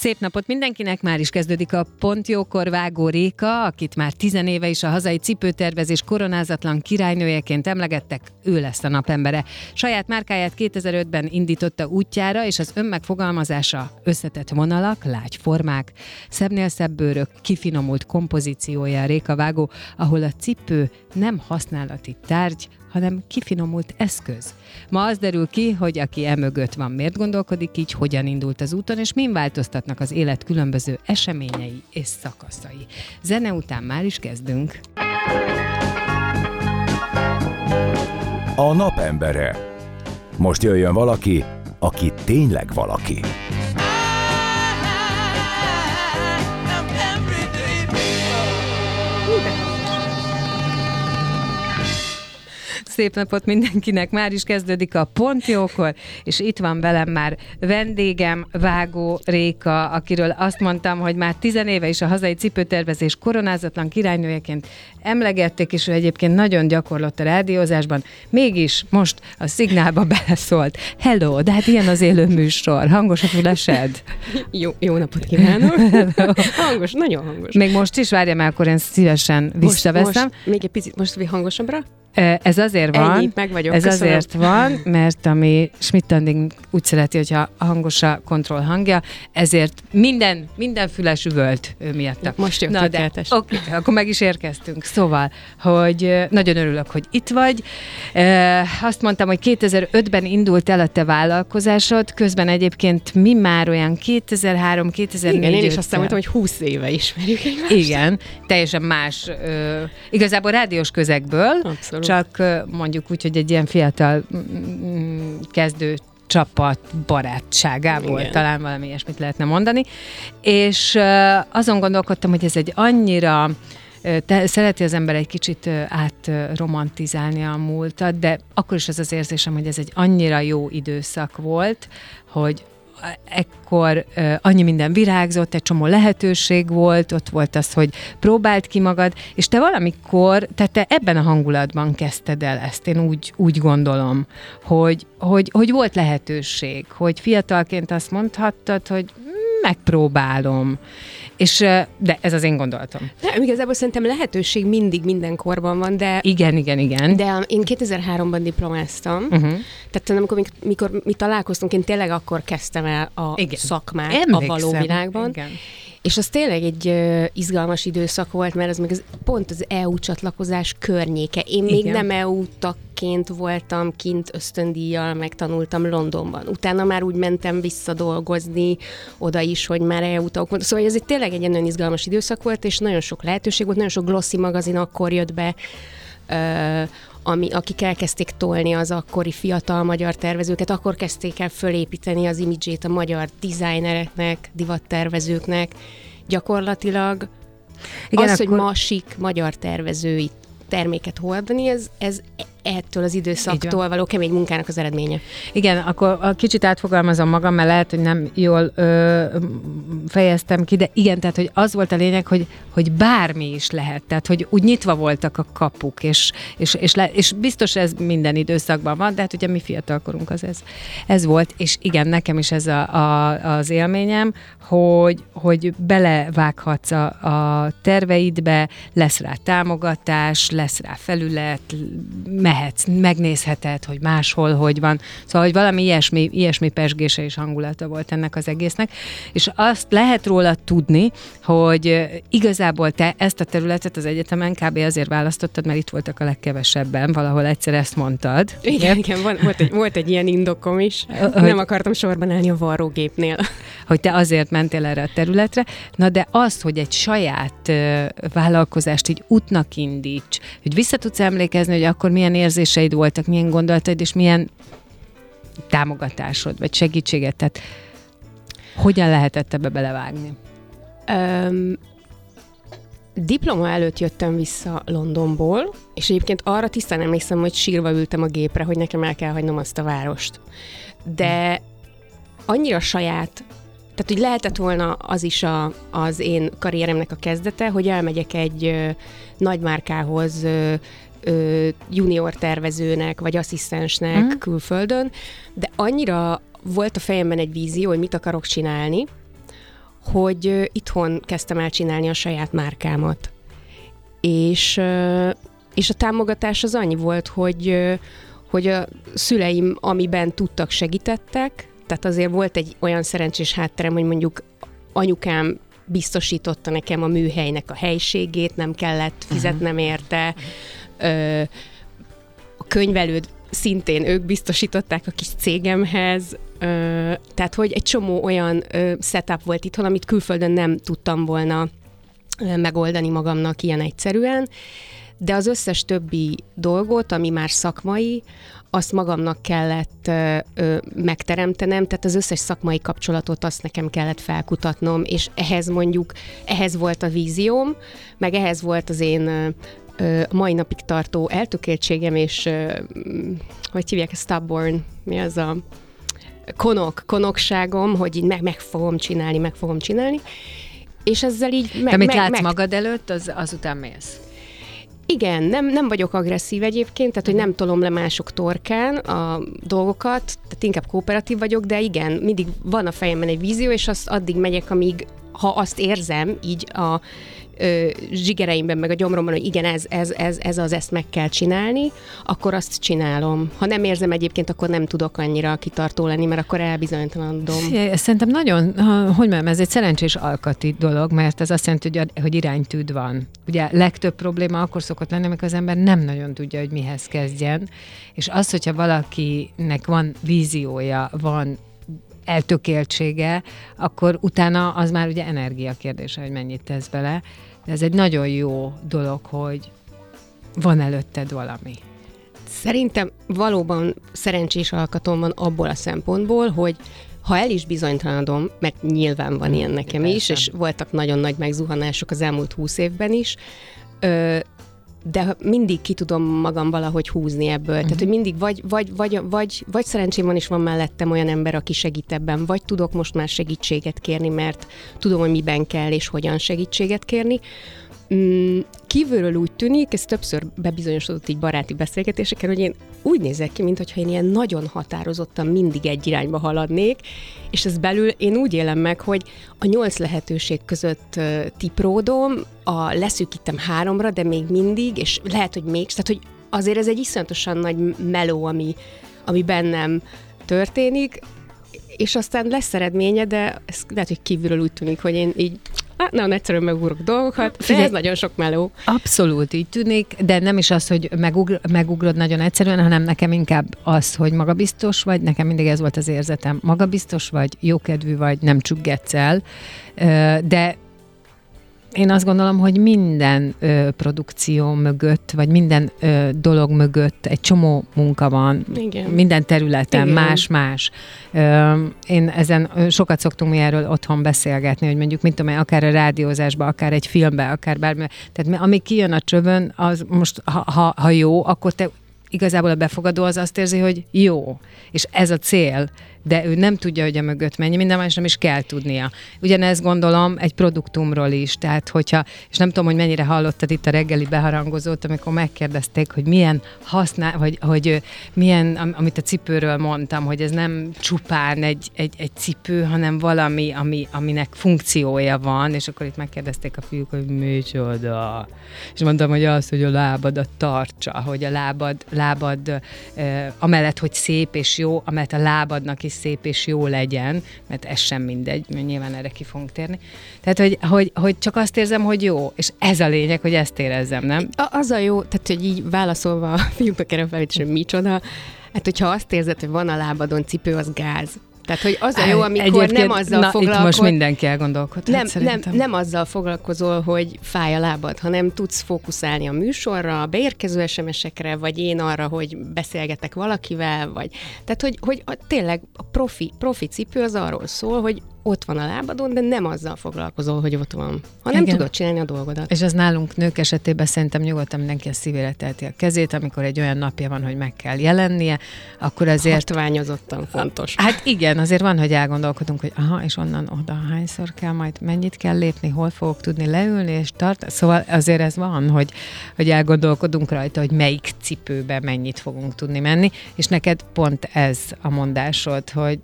Szép napot mindenkinek, már is kezdődik a Pontjókor Vágó Réka, akit már tizenéve is a hazai cipőtervezés koronázatlan királynőjeként emlegettek, ő lesz a napembere. Saját márkáját 2005-ben indította útjára, és az önmegfogalmazása összetett vonalak, lágy formák, szebbnél szebb bőrök, kifinomult kompozíciója a Réka Vágó, ahol a cipő nem használati tárgy, hanem kifinomult eszköz. Ma az derül ki, hogy aki emögött van, miért gondolkodik így, hogyan indult az úton, és min változtatnak az élet különböző eseményei és szakaszai. Zene után már is kezdünk. A napembere. Most jöjjön valaki, aki tényleg valaki. Szép napot mindenkinek, már is kezdődik a Pontjókor, és itt van velem már vendégem, Vágó Réka, akiről azt mondtam, hogy már tizenéve is a hazai cipőtervezés koronázatlan királynőjeként emlegették, és ő egyébként nagyon gyakorlott a rádiózásban, mégis most a szignálba beleszólt. Hello, de hát ilyen az élő műsor, hangos a fülesed? Jó, jó napot kívánok! hangos, nagyon hangos. Még most is, várjam már, akkor én szívesen visszaveszem. Most, most, még egy picit, most hangosabbra? Ez azért van, Ennyi, meg vagyok, ez köszönöm. azért van, mert ami Schmidt Anding úgy szereti, hogyha hangos a kontroll hangja, ezért minden, minden füles üvölt ő miatta. Most jó, Na de, oké, akkor meg is érkeztünk. Szóval, hogy nagyon örülök, hogy itt vagy. Azt mondtam, hogy 2005-ben indult el a te vállalkozásod, közben egyébként mi már olyan 2003-2004 Igen, én is azt mondtam, hogy 20 éve ismerjük egymást. igen, teljesen más, ö, igazából rádiós közegből, Abszolút. Csak ö, mondjuk úgy, hogy egy ilyen fiatal kezdő csapat barátságából, Igen. talán valami ilyesmit lehetne mondani. És azon gondolkodtam, hogy ez egy annyira te, szereti az ember egy kicsit átromantizálni a múltat, de akkor is az az érzésem, hogy ez egy annyira jó időszak volt, hogy ekkor annyi minden virágzott, egy csomó lehetőség volt, ott volt az, hogy próbáld ki magad, és te valamikor, tehát te ebben a hangulatban kezdted el ezt, én úgy, úgy gondolom, hogy, hogy, hogy volt lehetőség, hogy fiatalként azt mondhattad, hogy megpróbálom. És, de ez az én gondolatom. Nem, igazából szerintem lehetőség mindig minden korban van, de Igen, igen, igen. de én 2003-ban diplomáztam, uh-huh. tehát amikor mikor, mi találkoztunk, én tényleg akkor kezdtem el a Igen. szakmát Emlékszem. a való világban. Igen. És az tényleg egy uh, izgalmas időszak volt, mert az még az, pont az EU csatlakozás környéke. Én még Igen. nem EU tagként voltam kint ösztöndíjjal, megtanultam Londonban. Utána már úgy mentem visszadolgozni oda is, hogy már EU tagok volt. Szóval ez egy tényleg egy nagyon izgalmas időszak volt, és nagyon sok lehetőség volt, nagyon sok glossy magazin akkor jött be, ami, akik elkezdték tolni az akkori fiatal magyar tervezőket, akkor kezdték el fölépíteni az imidzsét a magyar designereknek, divattervezőknek. Gyakorlatilag Igen, Igen, az, akkor- hogy ma sik magyar tervezői terméket hordani, ez, ez ettől az időszaktól való kemény munkának az eredménye. Igen, akkor a kicsit átfogalmazom magam, mert lehet, hogy nem jól ö, fejeztem ki, de igen, tehát hogy az volt a lényeg, hogy, hogy bármi is lehet, tehát hogy úgy nyitva voltak a kapuk, és, és, és, le, és biztos ez minden időszakban van, de hát ugye mi fiatalkorunk az ez, ez volt, és igen, nekem is ez a, a, az élményem, hogy, hogy belevághatsz a, a terveidbe, lesz rá támogatás, lesz rá felület, mehetsz, megnézheted, hogy máshol hogy van. Szóval, hogy valami ilyesmi, ilyesmi pesgése és hangulata volt ennek az egésznek. És azt lehet róla tudni, hogy igazából te ezt a területet az egyetemen kb. azért választottad, mert itt voltak a legkevesebben, valahol egyszer ezt mondtad. Igen, igen van, volt, egy, volt egy ilyen indokom is. hogy- Nem akartam sorban állni a varrógépnél. hogy te azért mentél erre a területre. Na de az, hogy egy saját vállalkozást így útnak indíts, hogy vissza tudsz emlékezni, hogy akkor milyen érzéseid voltak, milyen gondolataid, és milyen támogatásod, vagy segítséget, tehát hogyan lehetett ebbe belevágni? Um, diploma előtt jöttem vissza Londonból, és egyébként arra tisztán emlékszem, hogy sírva ültem a gépre, hogy nekem el kell hagynom azt a várost. De annyira saját, tehát hogy lehetett volna az is a, az én karrieremnek a kezdete, hogy elmegyek egy ö, nagymárkához ö, ö, junior tervezőnek, vagy asszisztensnek mm. külföldön, de annyira volt a fejemben egy vízió, hogy mit akarok csinálni, hogy itthon kezdtem el csinálni a saját márkámat. És, és a támogatás az annyi volt, hogy, hogy a szüleim, amiben tudtak, segítettek, tehát azért volt egy olyan szerencsés hátterem, hogy mondjuk anyukám biztosította nekem a műhelynek a helységét, nem kellett fizetnem érte. A könyvelőd szintén ők biztosították a kis cégemhez, tehát hogy egy csomó olyan setup volt itthon, amit külföldön nem tudtam volna megoldani magamnak ilyen egyszerűen, de az összes többi dolgot, ami már szakmai, azt magamnak kellett ö, ö, megteremtenem, tehát az összes szakmai kapcsolatot azt nekem kellett felkutatnom, és ehhez mondjuk, ehhez volt a vízióm, meg ehhez volt az én ö, mai napig tartó eltökéltségem, és ö, hogy hívják, stubborn, mi az a konok, konokságom, hogy így meg, meg fogom csinálni, meg fogom csinálni, és ezzel így meg, Amit meg, látsz meg... magad előtt, az azután mész. Igen, nem, nem vagyok agresszív egyébként, tehát hogy nem tolom le mások torkán a dolgokat, tehát inkább kooperatív vagyok, de igen, mindig van a fejemben egy vízió, és azt addig megyek, amíg ha azt érzem így a ö, zsigereimben, meg a gyomromban, hogy igen, ez, ez, ez, ez az, ezt meg kell csinálni, akkor azt csinálom. Ha nem érzem egyébként, akkor nem tudok annyira kitartó lenni, mert akkor elbizonytalanodom. Szerintem nagyon, hogy mondjam, ez egy szerencsés alkati dolog, mert ez azt jelenti, hogy, hogy iránytűd van. Ugye legtöbb probléma akkor szokott lenni, amikor az ember nem nagyon tudja, hogy mihez kezdjen, és az, hogyha valakinek van víziója, van eltökéltsége, akkor utána az már ugye energia kérdése, hogy mennyit tesz bele. De ez egy nagyon jó dolog, hogy van előtted valami. Szerintem valóban szerencsés alkatom van abból a szempontból, hogy ha el is bizonytalanodom, mert nyilván van ilyen nekem is, és voltak nagyon nagy megzuhanások az elmúlt húsz évben is, de mindig ki tudom magam valahogy húzni ebből. Uh-huh. Tehát, hogy mindig vagy, vagy, vagy, vagy, vagy szerencsém van, és van mellettem olyan ember, aki segít ebben, vagy tudok most már segítséget kérni, mert tudom, hogy miben kell és hogyan segítséget kérni, Mm, kívülről úgy tűnik, ez többször bebizonyosodott így baráti beszélgetéseken, hogy én úgy nézek ki, mintha én ilyen nagyon határozottan mindig egy irányba haladnék, és ez belül én úgy élem meg, hogy a nyolc lehetőség között tipródom, a leszűkítem háromra, de még mindig, és lehet, hogy még, tehát hogy azért ez egy iszonyatosan nagy meló, ami, ami bennem történik, és aztán lesz eredménye, de ez lehet, hogy kívülről úgy tűnik, hogy én így hát nagyon egyszerűen megugrok dolgokat, Figyelj, ez nagyon sok meló. Abszolút így tűnik, de nem is az, hogy megugr, megugrod nagyon egyszerűen, hanem nekem inkább az, hogy magabiztos vagy, nekem mindig ez volt az érzetem, magabiztos vagy, jókedvű vagy, nem csüggetsz el, de én azt gondolom, hogy minden ö, produkció mögött, vagy minden ö, dolog mögött egy csomó munka van. Igen. Minden területen, más-más. Én ezen sokat szoktunk mi erről otthon beszélgetni, hogy mondjuk, mint tudom, akár a rádiózásban, akár egy filmben, akár bármi. Tehát ami kijön a csövön, az most, ha, ha, ha jó, akkor te igazából a befogadó az azt érzi, hogy jó, és ez a cél de ő nem tudja, hogy a mögött mennyi, minden más nem is kell tudnia. Ugyanezt gondolom egy produktumról is, tehát hogyha, és nem tudom, hogy mennyire hallottad itt a reggeli beharangozót, amikor megkérdezték, hogy milyen használ, vagy hogy milyen, amit a cipőről mondtam, hogy ez nem csupán egy, egy, egy cipő, hanem valami, ami, aminek funkciója van, és akkor itt megkérdezték a fiúk, hogy micsoda. És mondtam, hogy az, hogy a lábadat tartsa, hogy a lábad, lábad amellett, hogy szép és jó, amellett a lábadnak is is szép és jó legyen, mert ez sem mindegy, mert nyilván erre ki fogunk térni. Tehát, hogy, hogy, hogy csak azt érzem, hogy jó, és ez a lényeg, hogy ezt érezzem, nem? A, az a jó, tehát, hogy így válaszolva a fiúknak erre felvétel, hogy micsoda, Hát, hogyha azt érzed, hogy van a lábadon cipő, az gáz. Tehát, hogy az a jó, amikor nem azzal na, foglalkozol... most mindenki elgondolkodhat nem, szerintem. nem, nem azzal foglalkozol, hogy fáj a lábad, hanem tudsz fókuszálni a műsorra, a beérkező SMS-ekre, vagy én arra, hogy beszélgetek valakivel, vagy... Tehát, hogy, hogy a, tényleg a profi, profi cipő az arról szól, hogy ott van a lábadon, de nem azzal foglalkozol, hogy ott van, hanem Igen. tudod csinálni a dolgodat. És az nálunk nők esetében szerintem nyugodtan mindenki a szívére teheti a kezét, amikor egy olyan napja van, hogy meg kell jelennie, akkor azért... Hatványozottan fontos. Hát igen, azért van, hogy elgondolkodunk, hogy aha, és onnan oda hányszor kell majd, mennyit kell lépni, hol fogok tudni leülni és tart. Szóval azért ez van, hogy, hogy elgondolkodunk rajta, hogy melyik cipőbe mennyit fogunk tudni menni, és neked pont ez a mondásod, hogy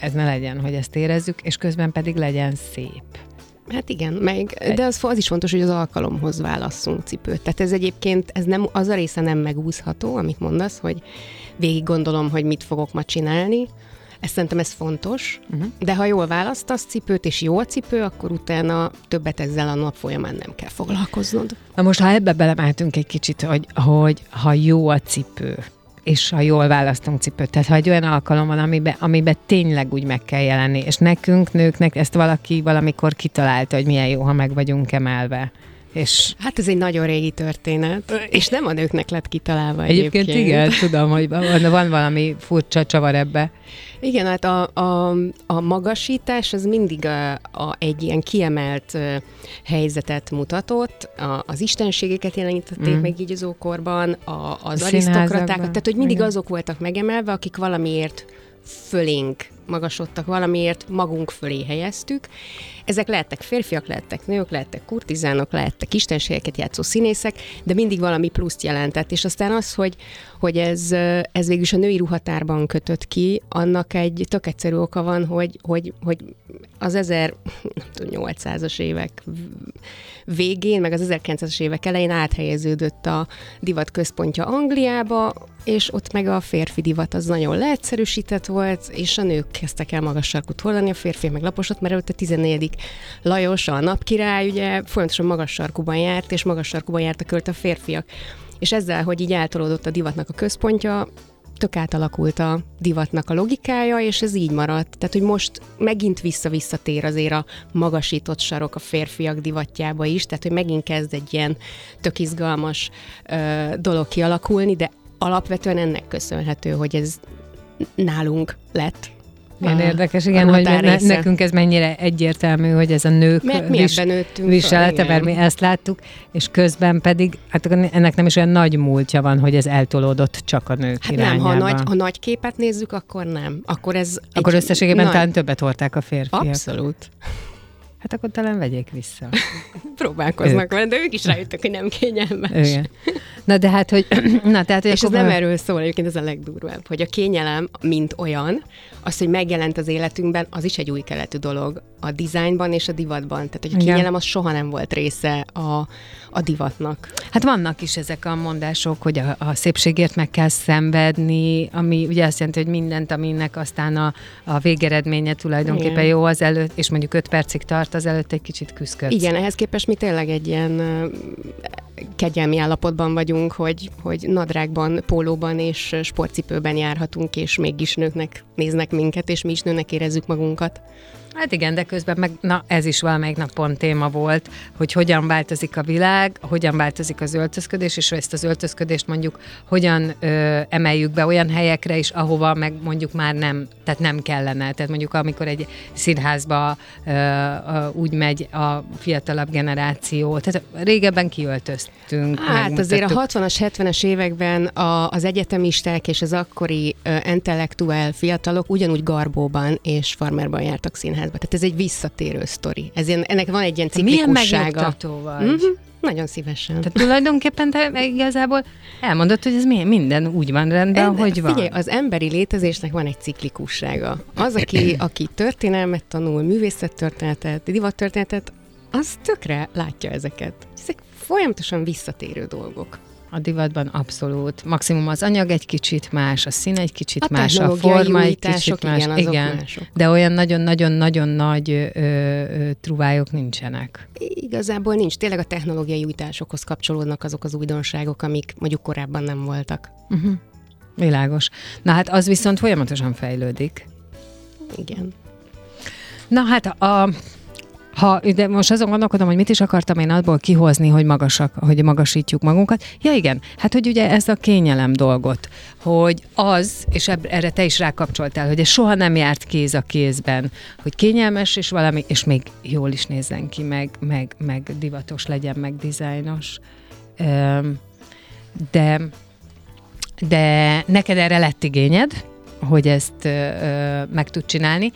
ez ne legyen, hogy ezt érezzük, és közben pedig legyen szép. Hát igen, meg, de az, az is fontos, hogy az alkalomhoz válasszunk cipőt. Tehát ez egyébként, ez nem, az a része nem megúszható, amit mondasz, hogy végig gondolom, hogy mit fogok ma csinálni, ezt szerintem ez fontos, uh-huh. de ha jól választasz cipőt, és jó a cipő, akkor utána többet ezzel a nap folyamán nem kell foglalkoznod. Na most, ha ebbe belemeltünk egy kicsit, hogy, hogy ha jó a cipő, és ha jól választunk cipőt, tehát ha egy olyan alkalom van, amiben, amiben tényleg úgy meg kell jelenni, és nekünk, nőknek ezt valaki valamikor kitalálta, hogy milyen jó, ha meg vagyunk emelve. És Hát ez egy nagyon régi történet, és nem a nőknek lett kitalálva egyébként, egyébként. igen, tudom, hogy van, van valami furcsa csavar ebbe. Igen, hát a, a, a magasítás az mindig a, a, egy ilyen kiemelt helyzetet mutatott, a, az istenségeket jelenítették mm. meg így az ókorban, a, az arisztokratákat, tehát hogy mindig Igen. azok voltak megemelve, akik valamiért fölénk magasodtak, valamiért magunk fölé helyeztük. Ezek lehettek férfiak, lehettek nők, lehettek kurtizánok, lehettek istenségeket játszó színészek, de mindig valami pluszt jelentett. És aztán az, hogy, hogy ez, ez végül is a női ruhatárban kötött ki, annak egy tök egyszerű oka van, hogy, hogy, hogy az 1800-as évek végén, meg az 1900-as évek elején áthelyeződött a divat központja Angliába, és ott meg a férfi divat az nagyon leegyszerűsített volt, és a nők kezdtek el magas sarkút hordani, a férfi meg laposat, mert előtte 14. Lajos, a napkirály, ugye folyamatosan magas sarkúban járt, és magas sarkúban jártak költ a férfiak. És ezzel, hogy így eltolódott a divatnak a központja, tök átalakult a divatnak a logikája, és ez így maradt. Tehát, hogy most megint vissza-visszatér azért a magasított sarok a férfiak divatjába is, tehát, hogy megint kezd egy ilyen tök izgalmas ö, dolog kialakulni, de alapvetően ennek köszönhető, hogy ez nálunk lett. Milyen a- érdekes, a igen, hogy ne, nekünk ez mennyire egyértelmű, hogy ez a nők Mert mi vis, viselete, mert mi ezt láttuk, és közben pedig, hát ennek nem is olyan nagy múltja van, hogy ez eltolódott csak a nők Hát nem, irányába. ha a, nagy, ha nagy képet nézzük, akkor nem. Akkor ez Akkor összességében nagy- talán többet hordták a férfiak. Abszolút. Hát akkor talán vegyék vissza. Próbálkoznak vele, de ők is rájöttek, hogy nem kényelmes. Igen. Na de hát, hogy... Na, tehát, hogy És ez nem val- erről szól, egyébként ez a legdurvább, hogy a kényelem, mint olyan, az, hogy megjelent az életünkben, az is egy új keletű dolog a dizájnban és a divatban. Tehát, hogy a kényelem az soha nem volt része a, a divatnak. Hát vannak is ezek a mondások, hogy a, a szépségért meg kell szenvedni, ami ugye azt jelenti, hogy mindent, aminek aztán a, a végeredménye tulajdonképpen Igen. jó az előtt, és mondjuk 5 percig tart, az előtt egy kicsit küzdködsz. Igen, ehhez képest mi tényleg egy ilyen kegyelmi állapotban vagyunk, hogy, hogy nadrágban, pólóban és sportcipőben járhatunk, és mégis nőknek néznek minket, és mi is nőnek érezzük magunkat. Hát igen, de közben meg, na ez is valamelyik nap pont téma volt, hogy hogyan változik a világ, hogyan változik az öltözködés, és ezt az öltözködést mondjuk hogyan ö, emeljük be olyan helyekre is, ahova meg mondjuk már nem, tehát nem kellene. Tehát mondjuk amikor egy színházba ö, ö, úgy megy a fiatalabb generáció, tehát régebben kiöltöztünk. Hát azért a megmutattuk. 60-as, 70-es években a, az egyetemisták és az akkori ö, intellektuál fiatalok ugyanúgy garbóban és farmerban jártak színházba. Tehát ez egy visszatérő sztori. Ez ilyen, ennek van egy ilyen Milyen ciklikussága. megnyugtató vagy. Mhm, nagyon szívesen. Tehát tulajdonképpen te igazából elmondod, hogy ez milyen, minden úgy van rendben, En- hogy van. Figyelj, az emberi létezésnek van egy ciklikussága. Az, aki, aki történelmet tanul, művészettörténetet, divattörténetet, az tökre látja ezeket. Ezek folyamatosan visszatérő dolgok. A divatban abszolút. Maximum az anyag egy kicsit más, a szín egy kicsit A más, a forma egy kicsit más. igen, azok mások. De olyan nagyon-nagyon-nagyon nagy ö, ö, truvályok nincsenek. Igazából nincs. Tényleg a technológiai újításokhoz kapcsolódnak azok az újdonságok, amik mondjuk korábban nem voltak. Uh-huh. Világos. Na hát az viszont folyamatosan fejlődik. Igen. Na hát a, ha, de most azon gondolkodom, hogy mit is akartam én abból kihozni, hogy magasak, hogy magasítjuk magunkat. Ja igen, hát hogy ugye ez a kényelem dolgot, hogy az, és erre te is rákapcsoltál, hogy ez soha nem járt kéz a kézben, hogy kényelmes és valami, és még jól is nézzen ki, meg, meg, meg divatos legyen, meg dizájnos. De, de neked erre lett igényed, hogy ezt meg tud csinálni.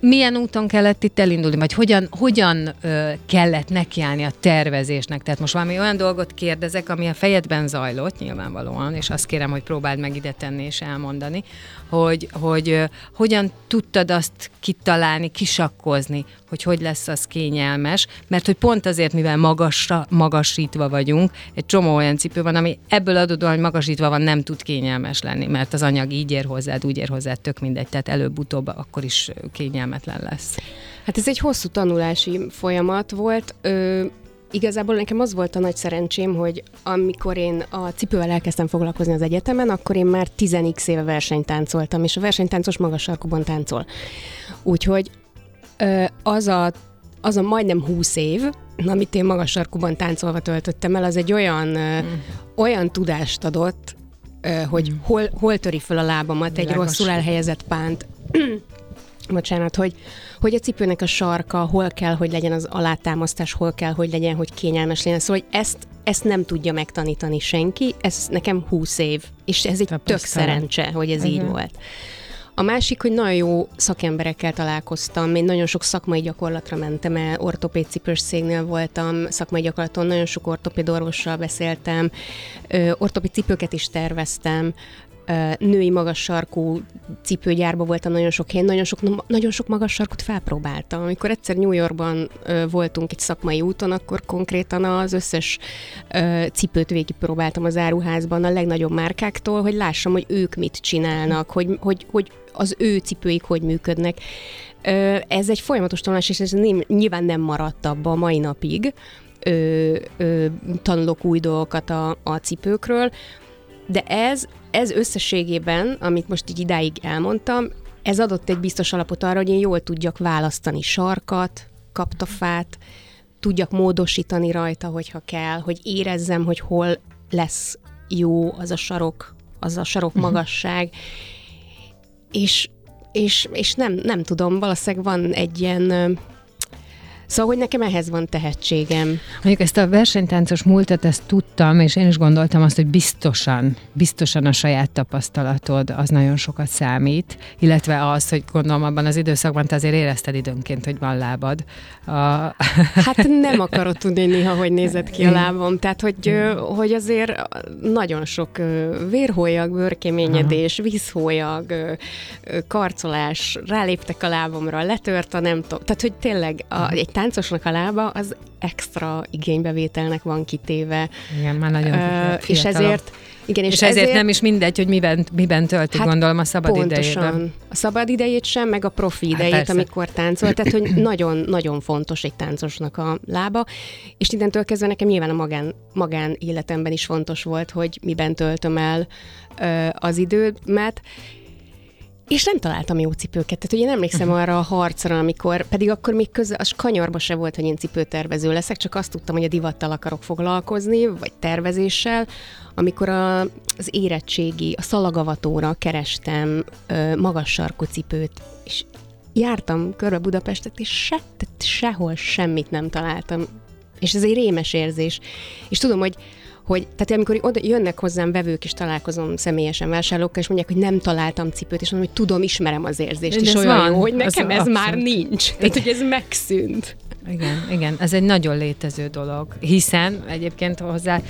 Milyen úton kellett itt elindulni, vagy hogyan, hogyan ö, kellett nekiállni a tervezésnek? Tehát most valami olyan dolgot kérdezek, ami a fejedben zajlott nyilvánvalóan, és azt kérem, hogy próbáld meg ide tenni és elmondani, hogy, hogy hogyan tudtad azt kitalálni, kisakkozni, hogy hogy lesz az kényelmes, mert hogy pont azért, mivel magasra, magasítva vagyunk, egy csomó olyan cipő van, ami ebből adódóan, hogy magasítva van, nem tud kényelmes lenni, mert az anyag így ér hozzád, úgy ér hozzád, tök mindegy, tehát előbb-utóbb akkor is kényelmetlen lesz. Hát ez egy hosszú tanulási folyamat volt. Ö, igazából nekem az volt a nagy szerencsém, hogy amikor én a cipővel elkezdtem foglalkozni az egyetemen, akkor én már 10x éve versenytáncoltam, és a versenytáncos magas sarkúban táncol. Úgyhogy az a az a majdnem 20 év, amit én magas sarkúban táncolva töltöttem el, az egy olyan, mm. olyan tudást adott, hogy mm. hol, hol töri fel a lábamat Világos. egy rosszul elhelyezett pánt. Bocsánat, hogy, hogy a cipőnek a sarka, hol kell, hogy legyen az alátámasztás, hol kell, hogy legyen, hogy kényelmes legyen. Szóval hogy ezt, ezt nem tudja megtanítani senki, ez nekem 20 év, és ez egy tök szerencse, hogy ez uh-huh. így volt. A másik, hogy nagyon jó szakemberekkel találkoztam, én nagyon sok szakmai gyakorlatra mentem el, ortopéd cipős cégnél voltam, szakmai gyakorlaton nagyon sok ortopéd orvossal beszéltem, ortopéd cipőket is terveztem, női magas sarkú cipőgyárba voltam nagyon sok helyen, nagyon sok, nagyon sok magas sarkút felpróbáltam. Amikor egyszer New Yorkban voltunk egy szakmai úton, akkor konkrétan az összes cipőt végigpróbáltam az áruházban a legnagyobb márkáktól, hogy lássam, hogy ők mit csinálnak, hogy, hogy, hogy az ő cipőik hogy működnek. Ez egy folyamatos tanulás, és ez nyilván nem maradt abba a mai napig. Ö, ö, tanulok új dolgokat a, a cipőkről, de ez, ez összességében, amit most így idáig elmondtam, ez adott egy biztos alapot arra, hogy én jól tudjak választani sarkat, kaptafát, tudjak módosítani rajta, hogyha kell, hogy érezzem, hogy hol lesz jó az a sarok, az a sarok mhm. magasság, és, és, és nem, nem tudom, valószínűleg van egy ilyen Szóval, hogy nekem ehhez van tehetségem. Mondjuk ezt a versenytáncos múltat, ezt tudtam, és én is gondoltam azt, hogy biztosan, biztosan a saját tapasztalatod az nagyon sokat számít, illetve az, hogy gondolom abban az időszakban te azért érezted időnként, hogy van lábad. A... Hát nem akarod tudni néha, hogy nézett ki a lábam. Tehát, hogy, hogy azért nagyon sok vérhólyag, bőrkéményedés, vízhólyag, karcolás, ráléptek a lábamra, letört a nem tudom. Tehát, hogy tényleg a, egy táncosnak a lába az extra igénybevételnek van kitéve. Igen, már nagyon uh, És ezért igen, és, és ezért, ezért nem is mindegy, hogy miben, miben tölti, hát gondolom, a szabad pontosan. idejében. A szabad idejét sem, meg a profi hát idejét, persze. amikor táncol. Tehát, hogy nagyon-nagyon fontos egy táncosnak a lába. És innentől kezdve nekem nyilván a magán, magán életemben is fontos volt, hogy miben töltöm el ö, az időmet. És nem találtam jó cipőket. Tehát ugye emlékszem uh-huh. arra a harcra, amikor, pedig akkor még közel, az kanyarba se volt, hogy én cipőtervező leszek, csak azt tudtam, hogy a divattal akarok foglalkozni, vagy tervezéssel, amikor a, az érettségi, a szalagavatóra kerestem ö, magas sarkú cipőt, és jártam körbe Budapestet, és se, tehát sehol semmit nem találtam. És ez egy rémes érzés. És tudom, hogy hogy tehát amikor oda jönnek hozzám vevők, és találkozom személyesen vásárlókkal, és mondják, hogy nem találtam cipőt, és mondom, hogy tudom, ismerem az érzést, és olyan van, jó, hogy nekem ez abszolút. már nincs. Tehát, hogy ez megszűnt. Igen, igen, ez egy nagyon létező dolog, hiszen egyébként hozzá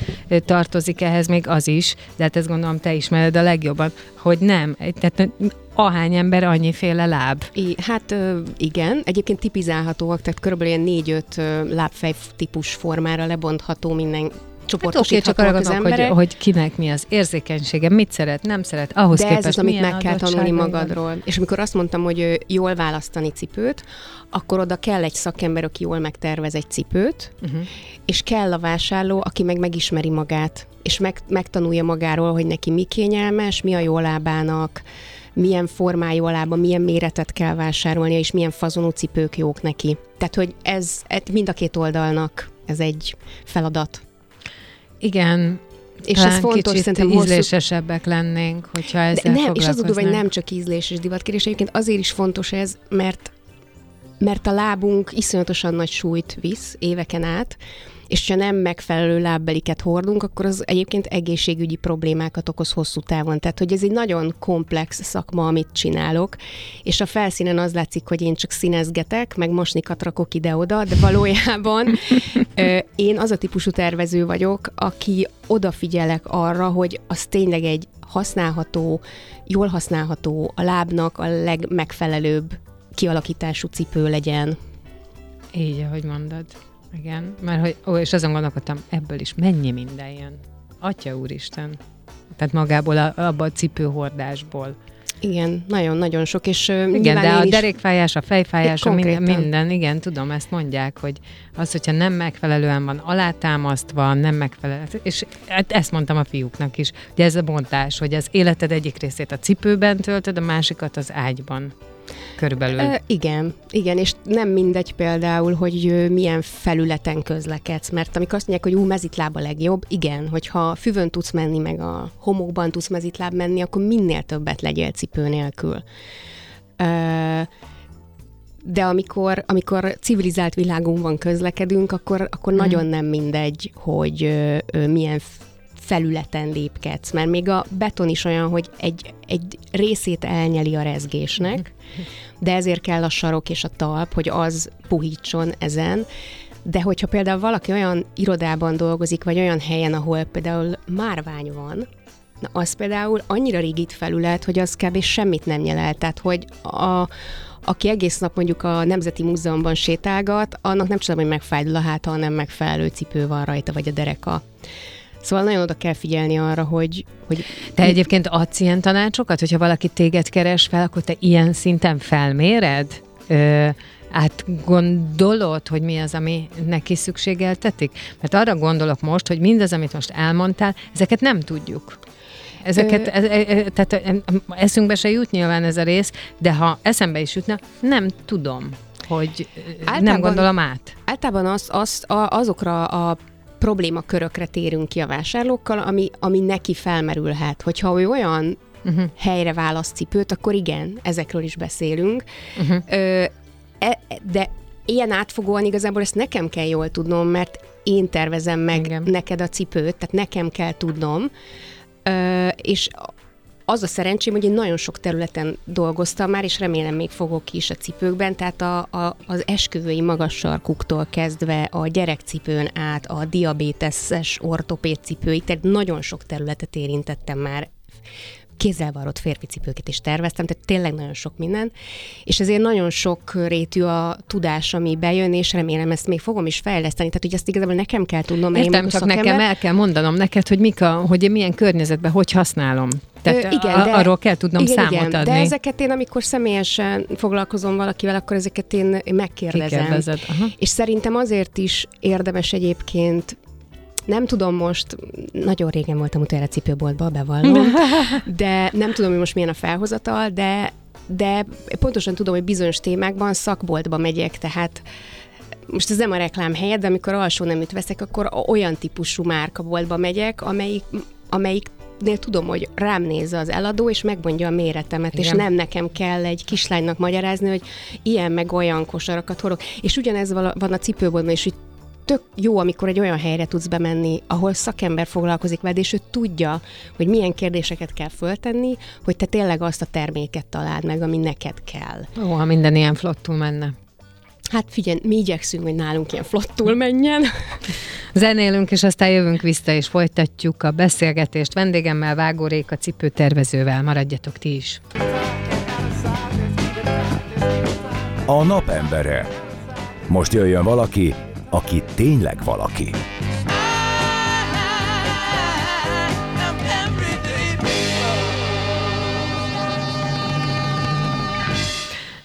tartozik ehhez még az is, de hát ezt gondolom te ismered a legjobban, hogy nem, tehát ahány ember, annyiféle láb. I, hát igen, egyébként tipizálhatóak, tehát körülbelül ilyen négy-öt lábfej típus formára lebontható minden csoportosíthatóak hát okay, csak arra gondolok, hogy, hogy kinek mi az érzékenysége, mit szeret, nem szeret, ahhoz De képest ez az, amit meg kell tanulni magadról. Van. És amikor azt mondtam, hogy jól választani cipőt, akkor oda kell egy szakember, aki jól megtervez egy cipőt, uh-huh. és kell a vásárló, aki meg megismeri magát, és meg, megtanulja magáról, hogy neki mi kényelmes, mi a jó lábának, milyen formájú alába, milyen méretet kell vásárolnia, és milyen fazonú cipők jók neki. Tehát, hogy ez, ez mind a két oldalnak ez egy feladat. Igen, és ez fontos, kicsit szerintem ízlésesebbek hosszú... lennénk, hogyha ezzel De nem, És az a durva, hogy nem csak ízlés és divatkérés, egyébként azért is fontos ez, mert mert a lábunk iszonyatosan nagy súlyt visz éveken át, és ha nem megfelelő lábbeliket hordunk, akkor az egyébként egészségügyi problémákat okoz hosszú távon. Tehát, hogy ez egy nagyon komplex szakma, amit csinálok, és a felszínen az látszik, hogy én csak színezgetek, meg mosnikat rakok ide-oda, de valójában én az a típusú tervező vagyok, aki odafigyelek arra, hogy az tényleg egy használható, jól használható, a lábnak a legmegfelelőbb kialakítású cipő legyen. Így, ahogy mondod. Igen, mert hogy, ó, és azon gondolkodtam, ebből is mennyi minden jön. Atya úristen. Tehát magából, a, abba a cipőhordásból. Igen, nagyon-nagyon sok, és Igen, de a is... derékfájás, a fejfájás, a minden, minden, igen, tudom, ezt mondják, hogy az, hogyha nem megfelelően van alátámasztva, nem megfelelő, és hát ezt mondtam a fiúknak is, hogy ez a bontás, hogy az életed egyik részét a cipőben töltöd, a másikat az ágyban. Körülbelül. E, igen, igen, és nem mindegy például, hogy milyen felületen közlekedsz, mert amikor azt mondják, hogy ú, mezitláb a legjobb, igen, hogyha füvön tudsz menni, meg a homokban tudsz mezitláb menni, akkor minél többet legyél cipő nélkül. E, de amikor, amikor civilizált világunkban közlekedünk, akkor, akkor mm. nagyon nem mindegy, hogy ö, ö, milyen felületen lépkedsz, mert még a beton is olyan, hogy egy, egy részét elnyeli a rezgésnek, de ezért kell a sarok és a talp, hogy az puhítson ezen, de hogyha például valaki olyan irodában dolgozik, vagy olyan helyen, ahol például márvány van, na az például annyira rigid felület, hogy az kb. semmit nem nyel el. Tehát, hogy a, aki egész nap mondjuk a Nemzeti Múzeumban sétálgat, annak nem tudom, hogy megfájdul a háta, ha nem megfelelő cipő van rajta, vagy a dereka. Szóval nagyon oda kell figyelni arra, hogy... hogy te egyébként adsz ilyen tanácsokat, hogyha valaki téged keres fel, akkor te ilyen szinten felméred? Ö, gondolod, hogy mi az, ami neki szükségeltetik? Mert arra gondolok most, hogy mindaz, amit most elmondtál, ezeket nem tudjuk. Ezeket, ez, ez, e, tehát eszünkbe se jut nyilván ez a rész, de ha eszembe is jutna, nem tudom, hogy általában, nem gondolom át. Általában az, az, azokra a problémakörökre térünk ki a vásárlókkal, ami, ami neki felmerülhet. Hogyha ő olyan uh-huh. helyre választ cipőt, akkor igen, ezekről is beszélünk. Uh-huh. Ö, e, de ilyen átfogóan igazából ezt nekem kell jól tudnom, mert én tervezem meg igen. neked a cipőt, tehát nekem kell tudnom, ö, és az a szerencsém, hogy én nagyon sok területen dolgoztam már, és remélem még fogok is a cipőkben, tehát a, a, az esküvői magas sarkuktól kezdve a gyerekcipőn át a diabéteses ortopéd cipőig, tehát nagyon sok területet érintettem már kézzelvarrott férfi cipőket is terveztem, tehát tényleg nagyon sok minden, és ezért nagyon sok rétű a tudás, ami bejön, és remélem ezt még fogom is fejleszteni, tehát hogy ezt igazából nekem kell tudnom. Értem, csak szakember. nekem el kell mondanom neked, hogy mik a, hogy milyen környezetben hogy használom. Tehát Ö, igen, a, de, arról kell tudnom igen, számot igen, adni. De ezeket én, amikor személyesen foglalkozom valakivel, akkor ezeket én megkérdezem. Aha. És szerintem azért is érdemes egyébként nem tudom most, nagyon régen voltam utoljára cipőboltba, bevallom, de nem tudom, hogy most milyen a felhozatal, de, de pontosan tudom, hogy bizonyos témákban szakboltba megyek, tehát most ez nem a reklám helyed, de amikor alsó neműt veszek, akkor olyan típusú márkaboltba megyek, amelyik, amelyik nél tudom, hogy rám néz az eladó, és megmondja a méretemet, Igen. és nem nekem kell egy kislánynak magyarázni, hogy ilyen meg olyan kosarakat hordok. És ugyanez van a cipőboltban, és így tök jó, amikor egy olyan helyre tudsz bemenni, ahol szakember foglalkozik veled, és ő tudja, hogy milyen kérdéseket kell föltenni, hogy te tényleg azt a terméket találd meg, ami neked kell. Ó, ha minden ilyen flottul menne. Hát figyelj, mi igyekszünk, hogy nálunk ilyen flottul menjen. Zenélünk, és aztán jövünk vissza, és folytatjuk a beszélgetést vendégemmel, Vágó Réka cipőtervezővel. Maradjatok ti is. A napembere. Most jöjjön valaki, aki tényleg valaki.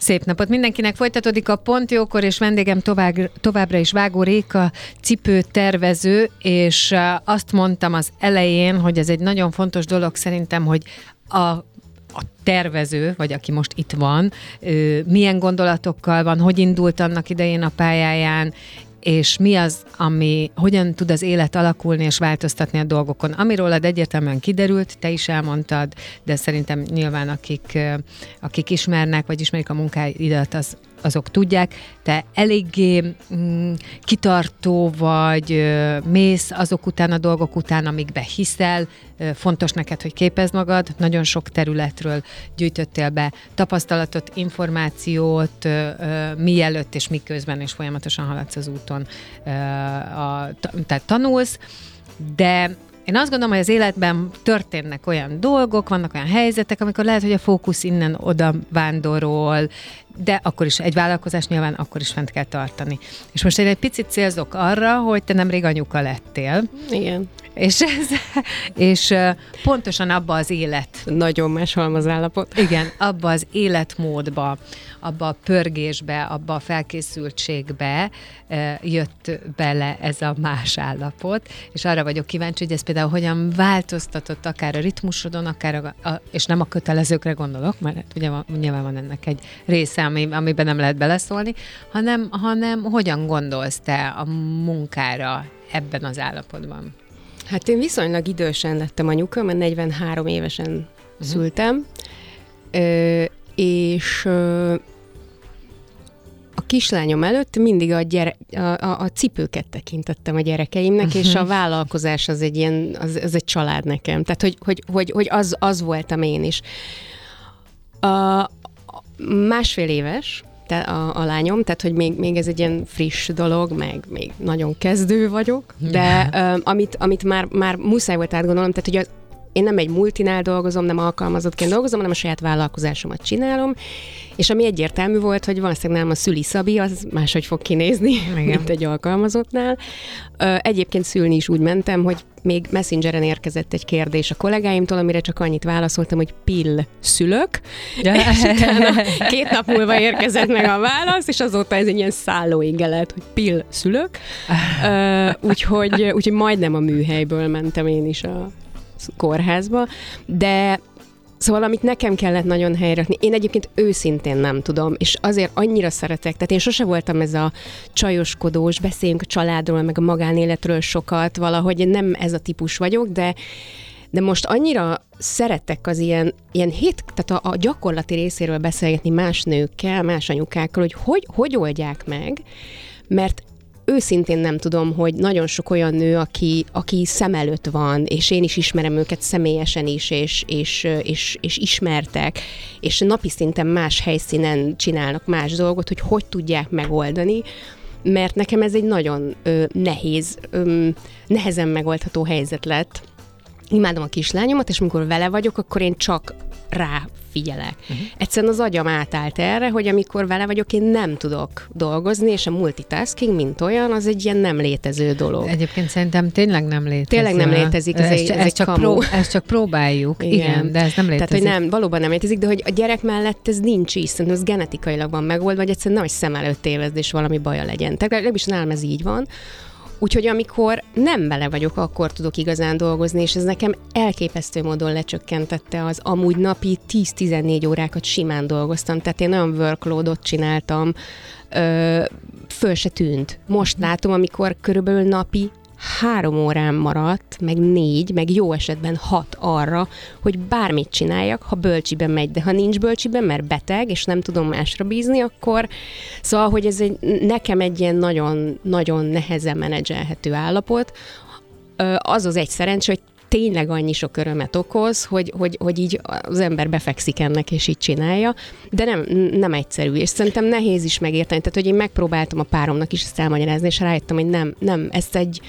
Szép napot mindenkinek! Folytatódik a Pont Jókor, és vendégem tovább, továbbra is Vágó Réka, cipőtervező, és azt mondtam az elején, hogy ez egy nagyon fontos dolog szerintem, hogy a a tervező, vagy aki most itt van, milyen gondolatokkal van, hogy indult annak idején a pályáján, és mi az, ami, hogyan tud az élet alakulni és változtatni a dolgokon. Amiről egyértelműen kiderült, te is elmondtad, de szerintem nyilván akik, akik ismernek, vagy ismerik a munkáidat, az azok tudják, te eléggé mm, kitartó vagy, mész azok után a dolgok után, amikbe hiszel, fontos neked, hogy képezd magad, nagyon sok területről gyűjtöttél be tapasztalatot, információt, mielőtt és miközben, és folyamatosan haladsz az úton, tehát tanulsz, de én azt gondolom, hogy az életben történnek olyan dolgok, vannak olyan helyzetek, amikor lehet, hogy a fókusz innen oda vándorol, de akkor is egy vállalkozás nyilván akkor is fent kell tartani. És most én egy picit célzok arra, hogy te nemrég anyuka lettél. Igen. És, ez, és pontosan abba az élet. Nagyon más állapot. Igen, abba az életmódba, abba a pörgésbe, abba a felkészültségbe jött bele ez a más állapot, és arra vagyok kíváncsi, hogy ez például hogyan változtatott akár a ritmusodon, akár a, a és nem a kötelezőkre gondolok, mert hát ugye van, nyilván van ennek egy része, ami, amiben nem lehet beleszólni, hanem, hanem hogyan gondolsz te a munkára ebben az állapotban? Hát én viszonylag idősen lettem anyuka, mert 43 évesen uh-huh. szültem, ö, és ö, a kislányom előtt mindig a, gyere, a, a, a cipőket tekintettem a gyerekeimnek, uh-huh. és a vállalkozás az egy ilyen, az, az egy család nekem. Tehát, hogy, hogy, hogy, hogy az, az voltam én is. A, másfél éves, a, a lányom, tehát hogy még, még ez egy ilyen friss dolog, meg még nagyon kezdő vagyok, de um, amit, amit már, már muszáj volt átgondolnom, tehát hogy az, én nem egy multinál dolgozom, nem alkalmazottként dolgozom, hanem a saját vállalkozásomat csinálom, és ami egyértelmű volt, hogy valószínűleg nem a szüli Szabi, az máshogy fog kinézni, Igen. mint egy alkalmazottnál. Egyébként szülni is úgy mentem, hogy még messengeren érkezett egy kérdés a kollégáimtól, amire csak annyit válaszoltam, hogy pill szülök, ja. és utána két nap múlva érkezett meg a válasz, és azóta ez egy ilyen szállóigelet, hogy pill szülök. úgyhogy, úgyhogy majdnem a műhelyből mentem én is a kórházba, de Szóval, amit nekem kellett nagyon helyrerakni, én egyébként őszintén nem tudom, és azért annyira szeretek, tehát én sose voltam ez a csajoskodós, beszéljünk a családról, meg a magánéletről sokat, valahogy nem ez a típus vagyok, de de most annyira szeretek az ilyen, ilyen hét, tehát a, a gyakorlati részéről beszélgetni más nőkkel, más anyukákkal, hogy hogy, hogy oldják meg, mert őszintén nem tudom, hogy nagyon sok olyan nő, aki, aki szem előtt van, és én is ismerem őket személyesen is, és, és, és, és ismertek, és napi szinten más helyszínen csinálnak más dolgot, hogy hogy tudják megoldani, mert nekem ez egy nagyon ö, nehéz, ö, nehezen megoldható helyzet lett. Imádom a kislányomat, és amikor vele vagyok, akkor én csak rá figyelek. Uh-huh. Egyszerűen az agyam átállt erre, hogy amikor vele vagyok, én nem tudok dolgozni, és a multitasking, mint olyan, az egy ilyen nem létező dolog. Egyébként szerintem tényleg nem létezik. Tényleg nem létezik, ez, ez, egy, ez, ez, egy csak, pró, ezt csak próbáljuk, igen. igen, de ez nem létezik. Tehát, hogy nem, valóban nem létezik, de hogy a gyerek mellett ez nincs is, szerintem ez genetikailag van megoldva, vagy egyszerűen nagy szem előtt tévezd, és valami baja legyen. Tehát legalábbis nálam ez így van. Úgyhogy amikor nem vele vagyok, akkor tudok igazán dolgozni, és ez nekem elképesztő módon lecsökkentette az amúgy napi 10-14 órákat simán dolgoztam, tehát én olyan workloadot csináltam, ö, föl se tűnt. Most látom, amikor körülbelül napi három órán maradt, meg négy, meg jó esetben hat arra, hogy bármit csináljak, ha bölcsiben megy, de ha nincs bölcsiben, mert beteg, és nem tudom másra bízni, akkor szóval, hogy ez egy, nekem egy ilyen nagyon, nagyon nehezen menedzselhető állapot, az az egy szerencs, hogy tényleg annyi sok örömet okoz, hogy, hogy, hogy így az ember befekszik ennek, és így csinálja, de nem, nem egyszerű, és szerintem nehéz is megérteni. Tehát, hogy én megpróbáltam a páromnak is ezt elmagyarázni, és rájöttem, hogy nem, nem, ezt egy,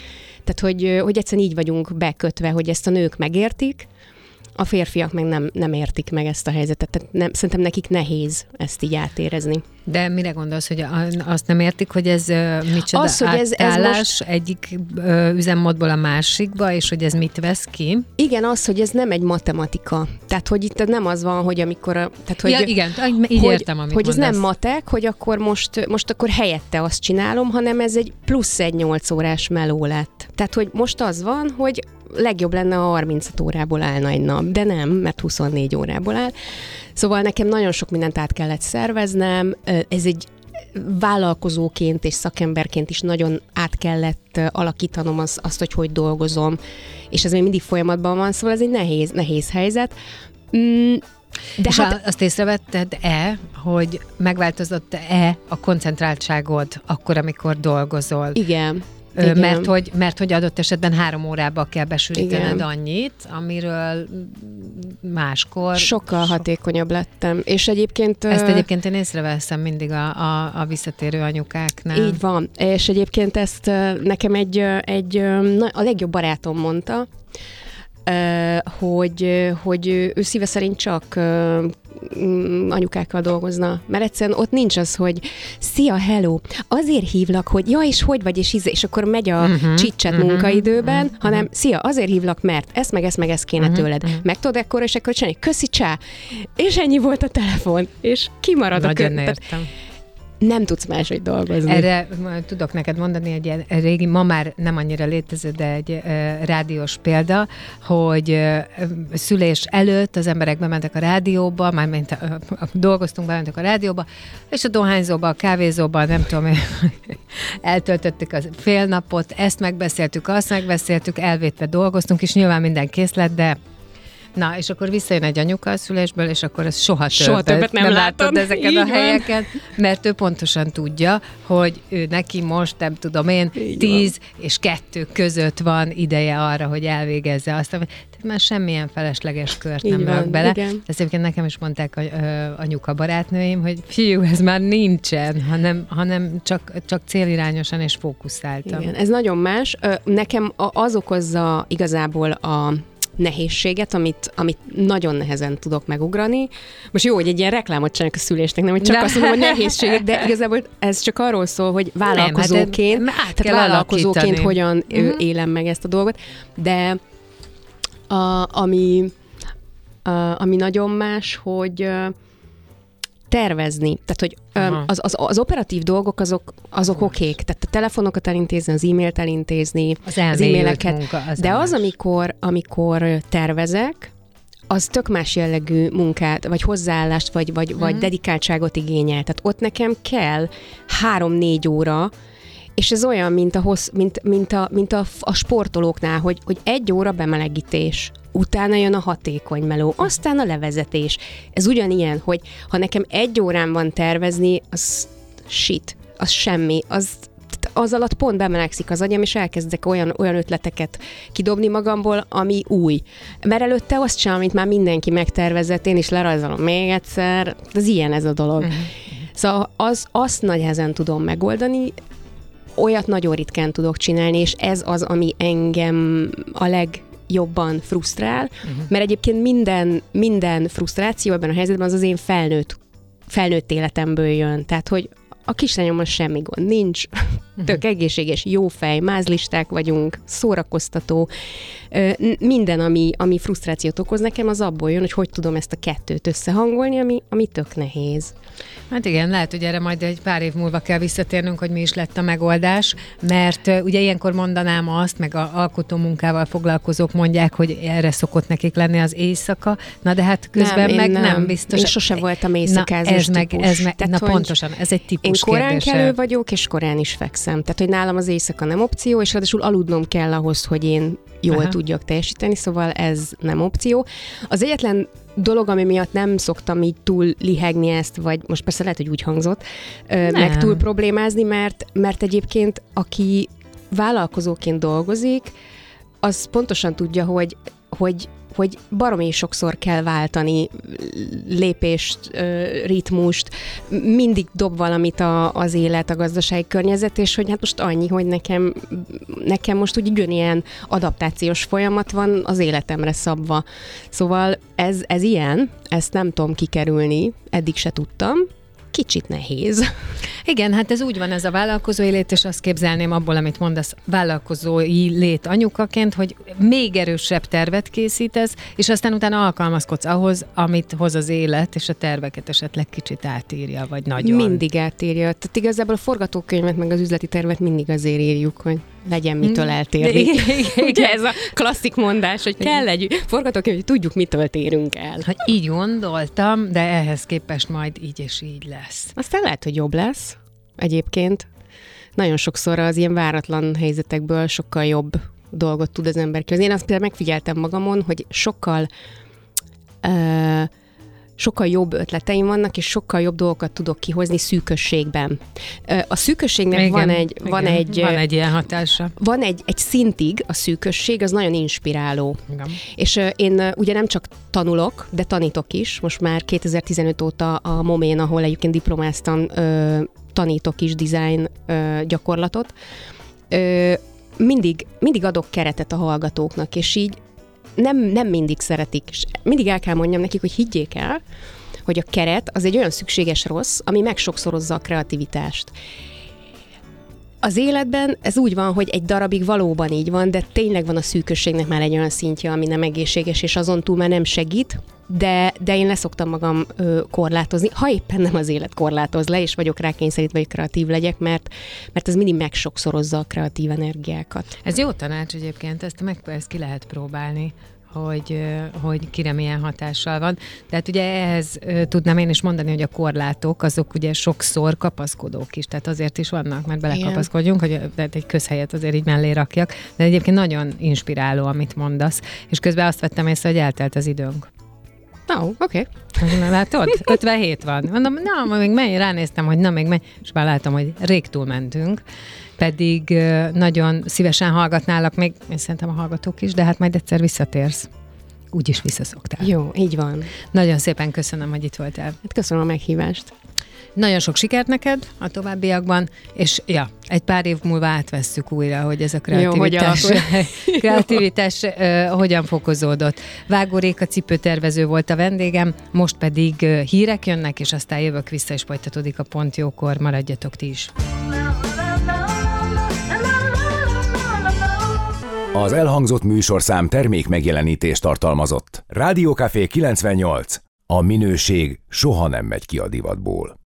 tehát, hogy, hogy egyszerűen így vagyunk bekötve, hogy ezt a nők megértik, a férfiak meg nem, nem értik meg ezt a helyzetet. Tehát nem, szerintem nekik nehéz ezt így átérezni. De mire gondolsz, hogy azt nem értik, hogy ez micsoda Az, hogy ez- ez most- egyik üzemmódból a másikba, és hogy ez mit vesz ki? Igen, az, hogy ez nem egy matematika. Tehát, hogy itt nem az van, hogy amikor... A, tehát, hogy, ja, igen, így hogy, értem, amit hogy ez mondasz. nem matek, hogy akkor most, most akkor helyette azt csinálom, hanem ez egy plusz egy 8 órás meló lett. Tehát, hogy most az van, hogy legjobb lenne, ha 36 órából állna egy nap, de nem, mert 24 órából áll. Szóval nekem nagyon sok mindent át kellett szerveznem, ez egy vállalkozóként és szakemberként is nagyon át kellett alakítanom az, azt, hogy hogy dolgozom, és ez még mindig folyamatban van, szóval ez egy nehéz, nehéz helyzet. Mm, de És hát, azt észrevetted-e, hogy megváltozott-e a koncentráltságod akkor, amikor dolgozol? igen. Igen. Mert hogy, mert hogy adott esetben három órába kell besűrítened Igen. annyit, amiről máskor... Sokkal hatékonyabb lettem, és egyébként... Ezt egyébként én észreveszem mindig a, a, a visszatérő anyukáknál. Így van, és egyébként ezt nekem egy, egy a legjobb barátom mondta, hogy, hogy ő- szíve szerint csak mm, anyukákkal dolgozna, mert egyszerűen ott nincs az, hogy szia, hello, azért hívlak, hogy ja, és hogy vagy, és, íze, és akkor megy a uh-huh, csicset uh-huh, munkaidőben, uh-huh, hanem szia, azért hívlak, mert ezt meg ezt meg ezt kéne uh-huh, tőled. Uh-huh. Meg tudod ekkor, és akkor csinálni, köszi, csá, és ennyi volt a telefon, és kimarad a Nagyon kö- tehát értem. Nem tudsz máshogy dolgozni. Erre tudok neked mondani egy ilyen régi, ma már nem annyira létező, de egy ö, rádiós példa, hogy ö, szülés előtt az emberek bementek a rádióba, mármint ö, dolgoztunk, bementek a rádióba, és a dohányzóba, a kávézóba, nem tudom, eltöltöttük a fél napot, ezt megbeszéltük, azt megbeszéltük, elvétve dolgoztunk, és nyilván minden kész lett, de Na, és akkor visszajön egy anyuka a szülésből, és akkor ez soha, Soha többet nem látod látod. ezeket Így a van. helyeket, mert ő pontosan tudja, hogy ő neki most, nem tudom én, Így tíz és kettő között van ideje arra, hogy elvégezze azt, amit már semmilyen felesleges kört Így nem van, rak bele. igen. Ezt egyébként nekem is mondták a, ö, anyuka barátnőim, hogy fiú, ez már nincsen, hanem, hanem csak, csak célirányosan és fókuszáltan. Igen, ez nagyon más. Nekem az okozza igazából a nehézséget, amit, amit nagyon nehezen tudok megugrani. Most jó, hogy egy ilyen reklámot csinálok a szülésnek, nem, hogy csak Ne. azt mondom, hogy nehézségek, de igazából ez csak arról szól, hogy vállalkozóként, hát, át kell tehát vállalkozóként alakítani. hogyan Mhm. uh-huh. élem meg ezt a dolgot, de a, ami, a, ami nagyon más, hogy tervezni. Tehát, hogy Aha. az, az, az operatív dolgok azok, azok okék. Tehát a telefonokat elintézni, az e-mailt elintézni, Az elmélyült e-maileket. munka. Az de az, amikor, amikor tervezek, az tök más jellegű munkát, vagy hozzáállást, vagy, vagy, Mhm. vagy dedikáltságot igényel. Tehát ott nekem kell három-négy óra, és ez olyan, mint a, hossz, mint, mint a, mint a, a sportolóknál, hogy, hogy egy óra bemelegítés, utána jön a hatékony meló, aztán a levezetés. Ez ugyanilyen, hogy ha nekem egy órán van tervezni, az shit, az semmi, az az alatt pont bemelegszik az agyam, és elkezdek olyan, olyan ötleteket kidobni magamból, ami új. Mert előtte azt csinálom, amit már mindenki megtervezett, én is lerajzolom még egyszer, ez ilyen ez a dolog. Uh-huh. Szóval az, azt nagy nehezen tudom megoldani, olyat nagyon ritkán tudok csinálni, és ez az, ami engem a legjobban frusztrál, uh-huh. mert egyébként minden, minden frusztráció ebben a helyzetben az az én felnőtt, felnőtt életemből jön. Tehát, hogy a kislányommal semmi gond nincs, tök egészséges, jó fej, mázlisták vagyunk, szórakoztató. Minden, ami, ami frusztrációt okoz nekem, az abból jön, hogy hogy tudom ezt a kettőt összehangolni, ami, ami tök nehéz. Hát igen, lehet, hogy erre majd egy pár év múlva kell visszatérnünk, hogy mi is lett a megoldás, mert ugye ilyenkor mondanám azt, meg a alkotó munkával foglalkozók mondják, hogy erre szokott nekik lenni az éjszaka, na de hát közben én meg nem, biztos. Én sose voltam Na, éjszakázós ez meg, típus. ez meg, Tehát, na pontosan, ez egy Én típus korán kérdése. kelő vagyok, és korán is fekszem. Tehát, hogy nálam az éjszaka nem opció, és ráadásul aludnom kell ahhoz, hogy én jól Aha. Tudjak teljesíteni, szóval ez nem opció. Az egyetlen dolog, ami miatt nem szoktam így túl lihegni ezt, vagy most persze lehet, hogy úgy hangzott, Nem. meg túl problémázni, mert, mert egyébként aki vállalkozóként dolgozik, az pontosan tudja, hogy, hogy hogy baromi sokszor kell váltani lépést, ritmust, mindig dob valamit a, az élet, a gazdasági környezet, és hogy hát most annyi, hogy nekem, nekem most úgy ugyanilyen adaptációs folyamat van az életemre szabva. Szóval ez, ez ilyen, ezt nem tudom kikerülni, eddig se tudtam, kicsit nehéz. Igen, hát ez úgy van, ez a vállalkozói lét, és azt képzelném abból, amit mondasz, vállalkozói lét anyukaként, hogy még erősebb tervet készítesz, és aztán utána alkalmazkodsz ahhoz, amit hoz az élet, és a terveket esetleg kicsit átírja, vagy nagyon. Mindig átírja. Tehát igazából a forgatókönyvet, meg az üzleti tervet mindig azért írjuk, hogy legyen mitől eltérni. Igen, igen, Ugye ez a klasszik mondás, hogy kell egy forgatókönyv, hogy tudjuk, mitől térünk el. Hát így gondoltam, de ehhez képest majd így és így lesz. Aztán lehet, hogy jobb lesz egyébként. Nagyon sokszor az ilyen váratlan helyzetekből sokkal jobb dolgot tud az ember kihozni. Én azt például megfigyeltem magamon, hogy sokkal uh, sokkal jobb ötleteim vannak, és sokkal jobb dolgokat tudok kihozni szűkösségben. A szűkösségnek Igen, van egy, van igen, egy, van egy ilyen hatása. van egy, egy szintig a szűkösség, az nagyon inspiráló. Igen. És én ugye nem csak tanulok, de tanítok is. Most már 2015 óta a Momén, ahol egyébként diplomáztam, tanítok is design gyakorlatot. Mindig, mindig adok keretet a hallgatóknak, és így nem, nem mindig szeretik. És mindig el kell mondjam nekik, hogy higgyék el, hogy a keret az egy olyan szükséges rossz, ami megsokszorozza a kreativitást. Az életben ez úgy van, hogy egy darabig valóban így van, de tényleg van a szűkösségnek már egy olyan szintje, ami nem egészséges, és azon túl már nem segít, de, de én leszoktam magam ö, korlátozni, ha éppen nem az élet korlátoz le, és vagyok rá kényszerítve, hogy kreatív legyek, mert, mert ez mindig megsokszorozza a kreatív energiákat. Ez jó tanács egyébként, ezt, meg, ezt ki lehet próbálni hogy, hogy kire milyen hatással van. Tehát ugye ehhez tudnám én is mondani, hogy a korlátok azok ugye sokszor kapaszkodók is, tehát azért is vannak, mert belekapaszkodjunk, hogy tehát egy közhelyet azért így mellé rakjak, de egyébként nagyon inspiráló, amit mondasz, és közben azt vettem észre, hogy eltelt az időnk. Ó, oh, oké. Okay. Na, Látod? 57 van. Mondom, na, még menj, ránéztem, hogy na, még menj, és már látom, hogy rég túl mentünk. Pedig nagyon szívesen hallgatnálak még, én szerintem a hallgatók is, de hát majd egyszer visszatérsz. Úgy is visszaszoktál. Jó, így van. Nagyon szépen köszönöm, hogy itt voltál. Hát köszönöm a meghívást. Nagyon sok sikert neked a továbbiakban, és ja, egy pár év múlva átvesszük újra, hogy ez a kreativitás, hogy kreativitás uh, hogyan fokozódott. Vágó Réka cipőtervező volt a vendégem, most pedig uh, hírek jönnek, és aztán jövök vissza, és folytatódik a pont jókor. Maradjatok ti is. Az elhangzott műsorszám termék megjelenítést tartalmazott. Rádiókafé 98. A minőség soha nem megy ki a divatból.